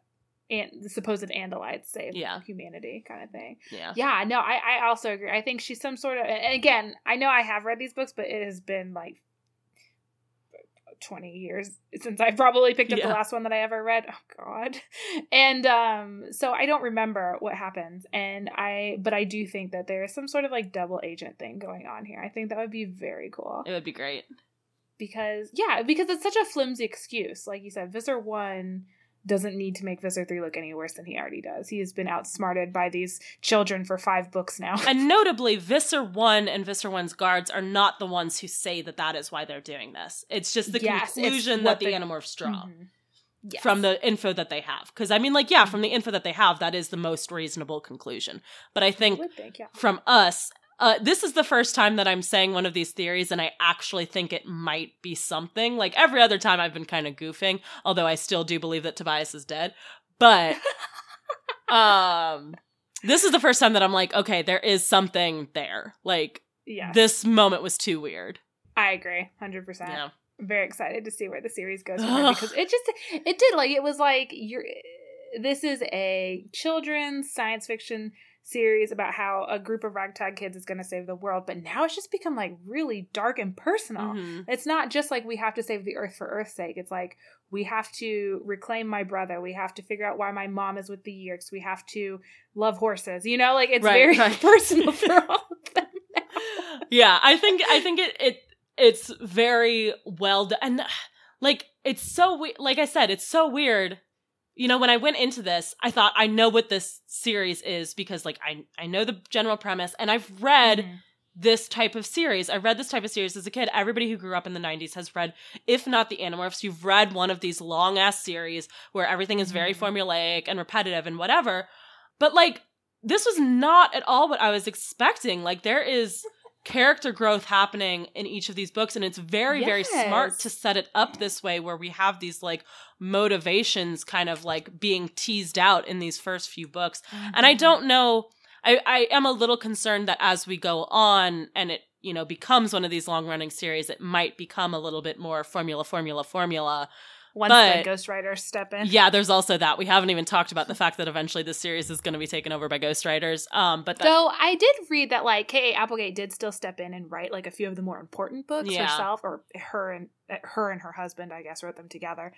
and the supposed Andalites save Yeah. humanity, kind of thing. yeah. Yeah, no, I I also agree. I think she's some sort of. And again, I know I have read these books, but it has been like 20 years since I probably picked up Yeah. the last one that I ever read. Oh god. And um so I don't remember what happens and I but I do think that there is some sort of like double agent thing going on here. I think that would be very cool It would be great. because yeah, because it's such a flimsy excuse. Like you said, Visser 1 doesn't need to make Visser 3 look any worse than he already does. He has been outsmarted by these children for 5 books now. And notably, Visser 1 and Visser 1's guards are not the ones who say that that is why they're doing this. It's just the Yes, conclusion that the the- Animorphs draw Mhm. Yes. from the info that they have. Because, I mean, like, yeah, from the info that they have, that is the most reasonable conclusion. But I think think, yeah. from us, uh, this is the first time that I'm saying one of these theories, and I actually think it might be something. Like every other time, I've been kind of goofing, although I still do believe that Tobias is dead. But um, this is the first time that I'm like, okay, there is something there. Like Yeah. this moment was too weird. I agree, hundred percent. Yeah, I'm very excited to see where the series goes because it just it did like it was like you're. This is a children's science fiction series about how a group of ragtag kids is going to save the world, but now it's just become like really dark and personal. Mhm. It's not just like we have to save the earth for earth's sake. It's like we have to reclaim my brother. We have to figure out why my mom is with the Yeerks. We have to love horses. You know, like it's Right, very right. personal for all of them. yeah. I think I think it it it's very well done, and like it's so we- like I said, it's so weird. You know, when I went into this, I thought I know what this series is because like I I know the general premise and I've read Mhm. this type of series. I read this type of series as a kid. Everybody who grew up in the 90s has read, if not the Animorphs, you've read one of these long ass series where everything is very Mhm. formulaic and repetitive and whatever. But like, this was not at all what I was expecting. Like, there is character growth happening in each of these books, and it's very, very smart to set it up this way where we have these like motivations kind of like being teased out in these first few books. And I mm-hmm. don't know. I, I am a little concerned that as we go on and it, you know, becomes one of these long running series, it might become a little bit more formula, formula, formula. Once but- the ghostwriters step in. Yeah, there's also that. We haven't even talked about the fact that eventually this series is going to be taken over by ghostwriters. Um, but that, Though I did read that like K.A. Applegate did still step in and write like a few of the more important books Yeah. herself, or her and uh, her and her husband, I guess, wrote them together.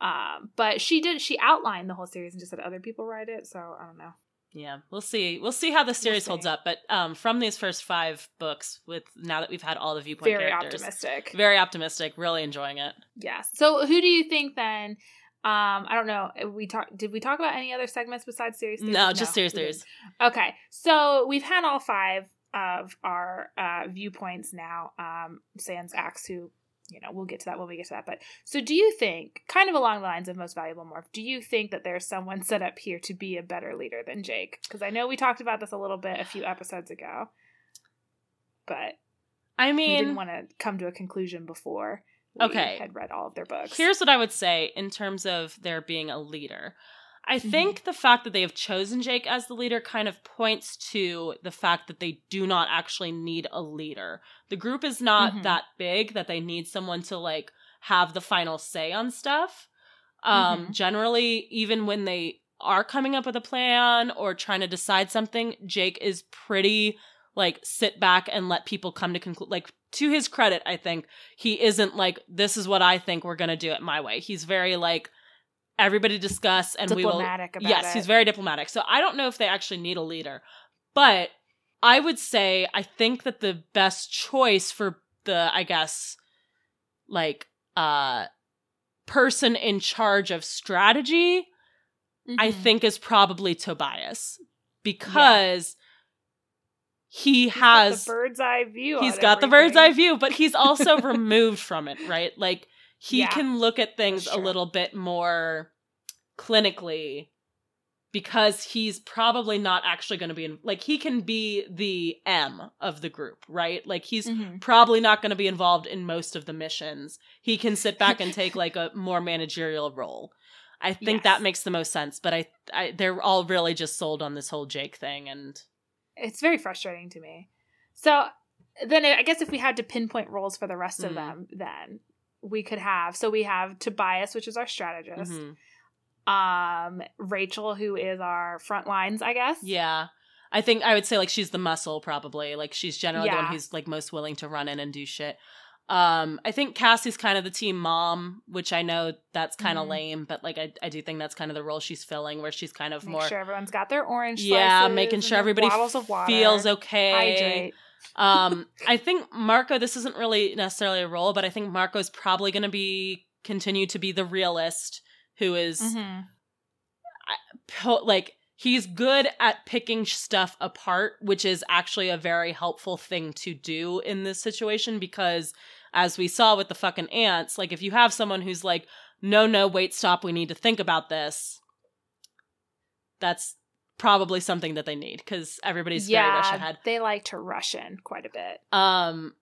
Um, but she did she outlined the whole series and just had other people write it. So I don't know. Yeah, we'll see. We'll see how the series see. holds up. But um, from these first five books, with now that we've had all the viewpoint Very characters, optimistic. very optimistic, really enjoying it. Yes. So who do you think then? Um, I don't know. We talk. Did we talk about any other segments besides series? theories? No, just series theories. Okay, so we've had all five of our uh, viewpoints now. Um, Sans Ax, who you know, we'll get to that when we get to that. But so, do you think, kind of along the lines of most valuable morph, do you think that there's someone set up here to be a better leader than Jake? Because I know we talked about this a little bit a few episodes ago, but I mean we didn't want to come to a conclusion before. We Okay. had read all of their books. Here's what I would say in terms of there being a leader. I Mhm. think the fact that they have chosen Jake as the leader kind of points to the fact that they do not actually need a leader. The group is not Mhm. that big that they need someone to like have the final say on stuff. Um Mhm. generally even when they are coming up with a plan or trying to decide something, Jake is pretty like sit back and let people come to conclude like to his credit, I think he isn't like this is what I think we're gonna do it my way. He's very like everybody discuss and we will. about Yes, it. he's very diplomatic. So I don't know if they actually need a leader, but I would say I think that the best choice for the I guess like uh person in charge of strategy I Mhm. think is probably Tobias because he He's got has the bird's eye view. he's got the bird's eye view, but he's also removed from it, right? Like he Yeah, can look at things that's a little bit more clinically because he's probably not actually going to be in like he can be the M of the group, right? Like he's Mhm. probably not going to be involved in most of the missions. He can sit back and take like a more managerial role. I think Yes. that makes the most sense, but I, I they're all really just sold on this whole Jake thing and It's very frustrating to me. So then I guess if we had to pinpoint roles for the rest of Mhm. them, then we could have so we have Tobias, which is our strategist. Mhm. Um, Rachel, who is our front lines, I guess. Yeah. I think I would say like she's the muscle probably. Like she's generally the one who's like most willing to run in and do shit. Um, I think Cassie's kind of the team mom, which I know that's kind of Mhm. lame, but like I, I do think that's kind of the role she's filling, where she's kind of Make more sure everyone's got their orange. yeah, making sure everybody bottles of water. feels okay. Hydrate. Um, I think Marco. This isn't really necessarily a role, but I think Marco's probably going to be continue to be the realist who is Mhm. po- like he's good at picking stuff apart, which is actually a very helpful thing to do in this situation because as we saw with the fucking ants, like if you have someone who's like, "No, no, wait, stop, we need to think about this." That's probably something that they need because everybody's very rush Yeah, ahead. they like to rush in quite a bit. Um,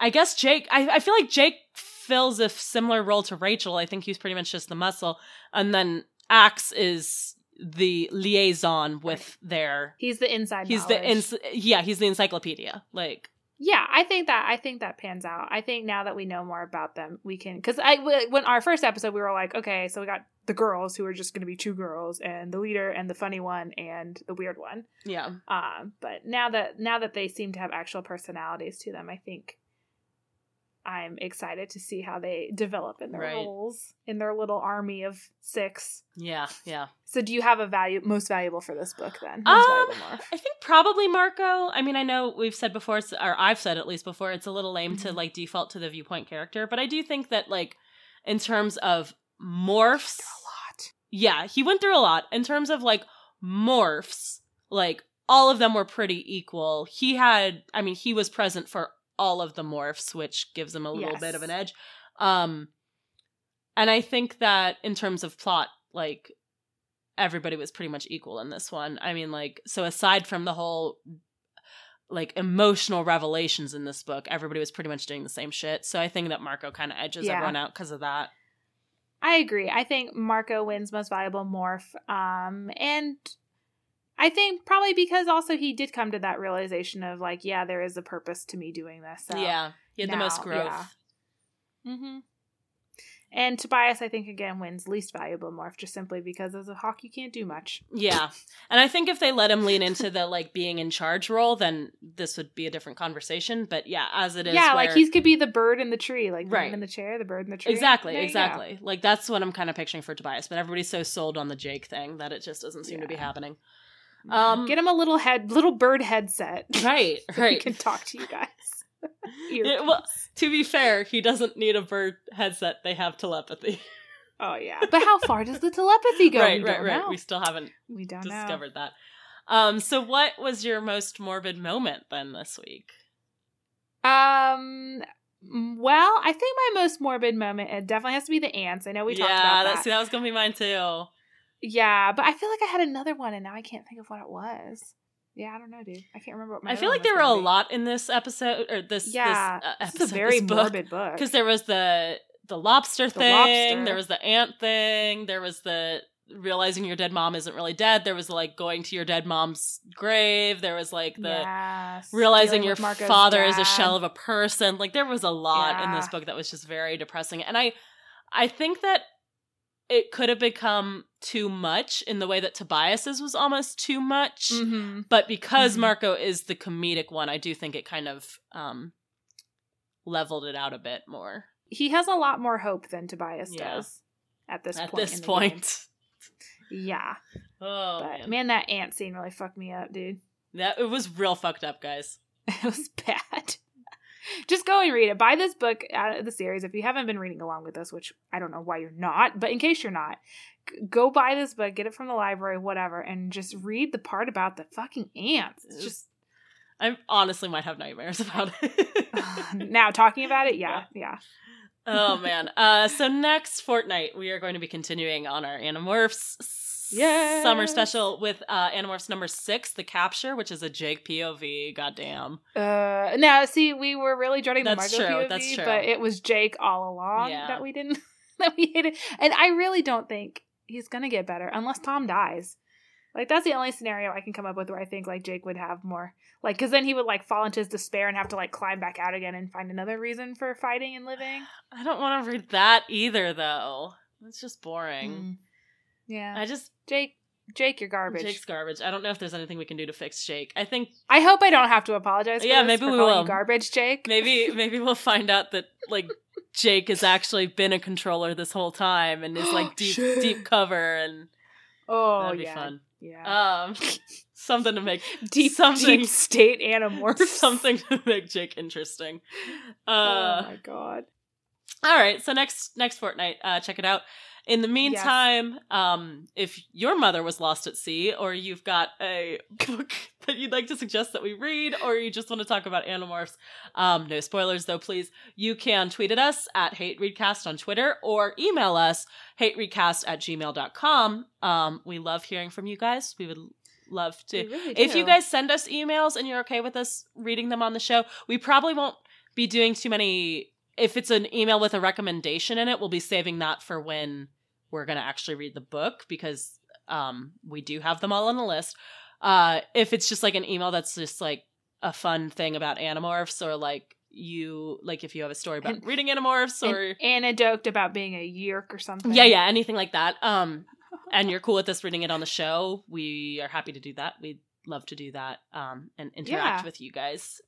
I guess Jake. I, I feel like Jake fills a similar role to Rachel. I think he's pretty much just the muscle, and then Ax is the liaison with their. He's the inside. He's knowledge. the ins- yeah. He's the encyclopedia. Like Yeah, I think that I think that pans out. I think now that we know more about them, we can because I when our first episode we were like, okay, so we got the girls who are just going to be two girls, and the leader and the funny one and the weird one. yeah, Um, but now that now that they seem to have actual personalities to them, I think I'm excited to see how they develop in their Right. roles in their little army of six. yeah, yeah. So, do you have a value most valuable for this book then? Um? I think probably Marco. I mean, I know we've said before, or I've said at least before, it's a little lame to Mhm. like default to the viewpoint character, but I do think that like in terms of morphs, a lot. yeah, he went through a lot in terms of like morphs. Like all of them were pretty equal. He had, I mean, he was present for all of the morphs, which gives him a little Yes. bit of an edge. Um, and I think that in terms of plot, like everybody was pretty much equal in this one. I mean, like, so aside from the whole like emotional revelations in this book, everybody was pretty much doing the same shit. So I think that Marco kind of edges Yeah. everyone out because of that. I agree. I think Marco wins most valuable morph. Um, and I think probably because also he did come to that realization of like, yeah, there is a purpose to me doing this. So. yeah, he had the most growth. yeah. Mm-hmm. And Tobias, I think, again wins least valuable morph just simply because as a hawk you can't do much. Yeah. And I think if they let him lean into the like being in charge role, then this would be a different conversation. But yeah, as it is. yeah, like where- he could be the bird in the tree, like the Right. in the chair, the bird in the tree. Exactly, go. exactly. Like that's what I'm kind of picturing for Tobias, but everybody's so sold on the Jake thing that it just doesn't seem to be happening. Um, Get him a little head, little bird headset. Right, so he right. can talk to you guys. Yeah, well, to be fair, he doesn't need a bird headset. They have telepathy. Oh yeah, but how far does the telepathy go? right, we right, right. Know. We still haven't We don't know. discovered that. Um, so what was your most morbid moment then this week? Um. Well, I think my most morbid moment it definitely has to be the ants. I know we yeah, talked about that. that. See, that was gonna be mine too. Yeah, but I feel like I had another one, and now I can't think of what it was. Yeah, I don't know, dude. I can't remember what my. I feel like there were a be. lot in this episode or this. Yeah, this, uh, this episode, is a very this book. morbid book. because there was the the lobster The thing lobster. there was the ant thing there was the realizing your dead mom isn't really dead there was like going to your dead mom's grave there was like the Yes, realizing dealing your father is a shell of a person like there was a lot in this book that was just very depressing and i i think that it could have become too much in the way that tobias's was almost too much Mhm. but because Mhm. marco is the comedic one i do think it kind of um leveled it out a bit more He has a lot more hope than Tobias Yeah. does at this at point. this point yeah. Oh but man. man, that ant scene really fucked me up, dude. that it was real fucked up, guys. It was bad. Just go and read it. Buy this book out of the series if you haven't been reading along with us, which I don't know why you're not, but in case you're not, go buy this book, get it from the library, whatever, and just read the part about the fucking ants. It's just I honestly might have nightmares about it. now talking about it, yeah, yeah. oh man. Uh, so next fortnight we are going to be continuing on our Animorphs Yes. summer special with uh, Animorphs number six, the capture, which is a Jake POV. Goddamn. Uh, now see, we were really dreading the That's Marco true, POV, that's true. but it was Jake all along Yeah. that we didn't that we hated, and I really don't think he's gonna get better unless Tom dies. Like that's the only scenario I can come up with where I think like Jake would have more like because then he would like fall into his despair and have to like climb back out again and find another reason for fighting and living. I don't want to read that either, though. It's just boring. Mm. Yeah, I just Jake Jake, you're garbage. Jake's garbage. I don't know if there's anything we can do to fix Jake. I think I hope I don't have to apologize. For Yeah, maybe we will. garbage, Jake. maybe maybe we'll find out that like Jake has actually been a controller this whole time and is like deep deep cover and Oh that'd be yeah, fun. yeah. Um, something to make deep, something- deep state animorphs. something to make Jake interesting. oh Uh, my god. all right, so next next fortnight, uh, check it out. In the meantime, um, if your mother was lost at sea, or you've got a book that you'd like to suggest that we read, or you just want to talk about Animorphs, um, no spoilers though, please, you can tweet at us at hatereadcast on Twitter or email us hatereadcast at gmail.com. Um, we love hearing from you guys. We would love to. Really If you guys send us emails and you're okay with us reading them on the show, we probably won't be doing too many. If it's an email with a recommendation in it, we'll be saving that for when we're going to actually read the book because um, we do have them all on the list. Uh, if it's just like an email that's just like a fun thing about Animorphs or like you like if you have a story about An- reading Animorphs An or anecdote about being a yeerk or something. yeah, yeah, anything like that. Um, and you're cool with us reading it on the show. We are happy to do that. We'd love to do that. Um, and interact Yeah. with you guys.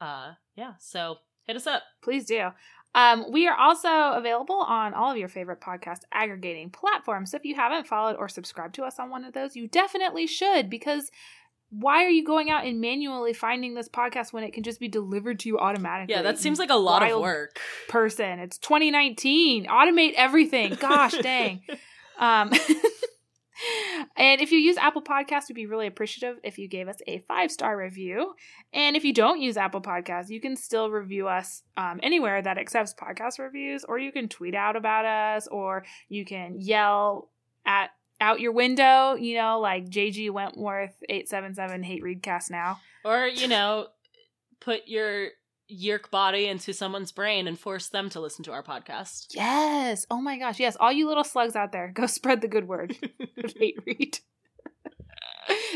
Uh, yeah. So hit us up. Please do. Um, we are also available on all of your favorite podcast aggregating platforms. So if you haven't followed or subscribed to us on one of those, you definitely should because why are you going out and manually finding this podcast when it can just be delivered to you automatically? Yeah, that seems like a lot of work. Person, it's 2019. Automate everything. Gosh dang. Um, and if you use Apple Podcasts, we'd be really appreciative if you gave us a five star review. And if you don't use Apple Podcasts, you can still review us um, anywhere that accepts podcast reviews, or you can tweet out about us, or you can yell at out your window, you know, like JG Wentworth eight seven seven hate readcast now. Or you know, put your yeerk body into someone's brain and force them to listen to our podcast. Yes. Oh my gosh. Yes. All you little slugs out there, go spread the good word of hate read.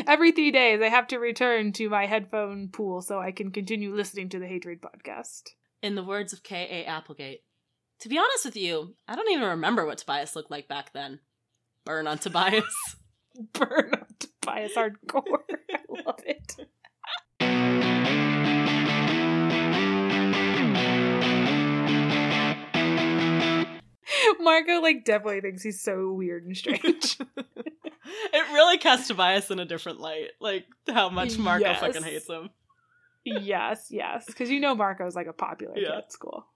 Every three days, I have to return to my headphone pool so I can continue listening to the Hate Read podcast. In the words of K. A. Applegate, to be honest with you, I don't even remember what Tobias looked like back then. Burn on Tobias. Burn on Tobias hardcore. I love it. Marco like definitely thinks he's so weird and strange. it really casts Tobias in a different light. Like how much Marco Yes. fucking hates him. yes, yes, because you know Marco's like a popular kid at school.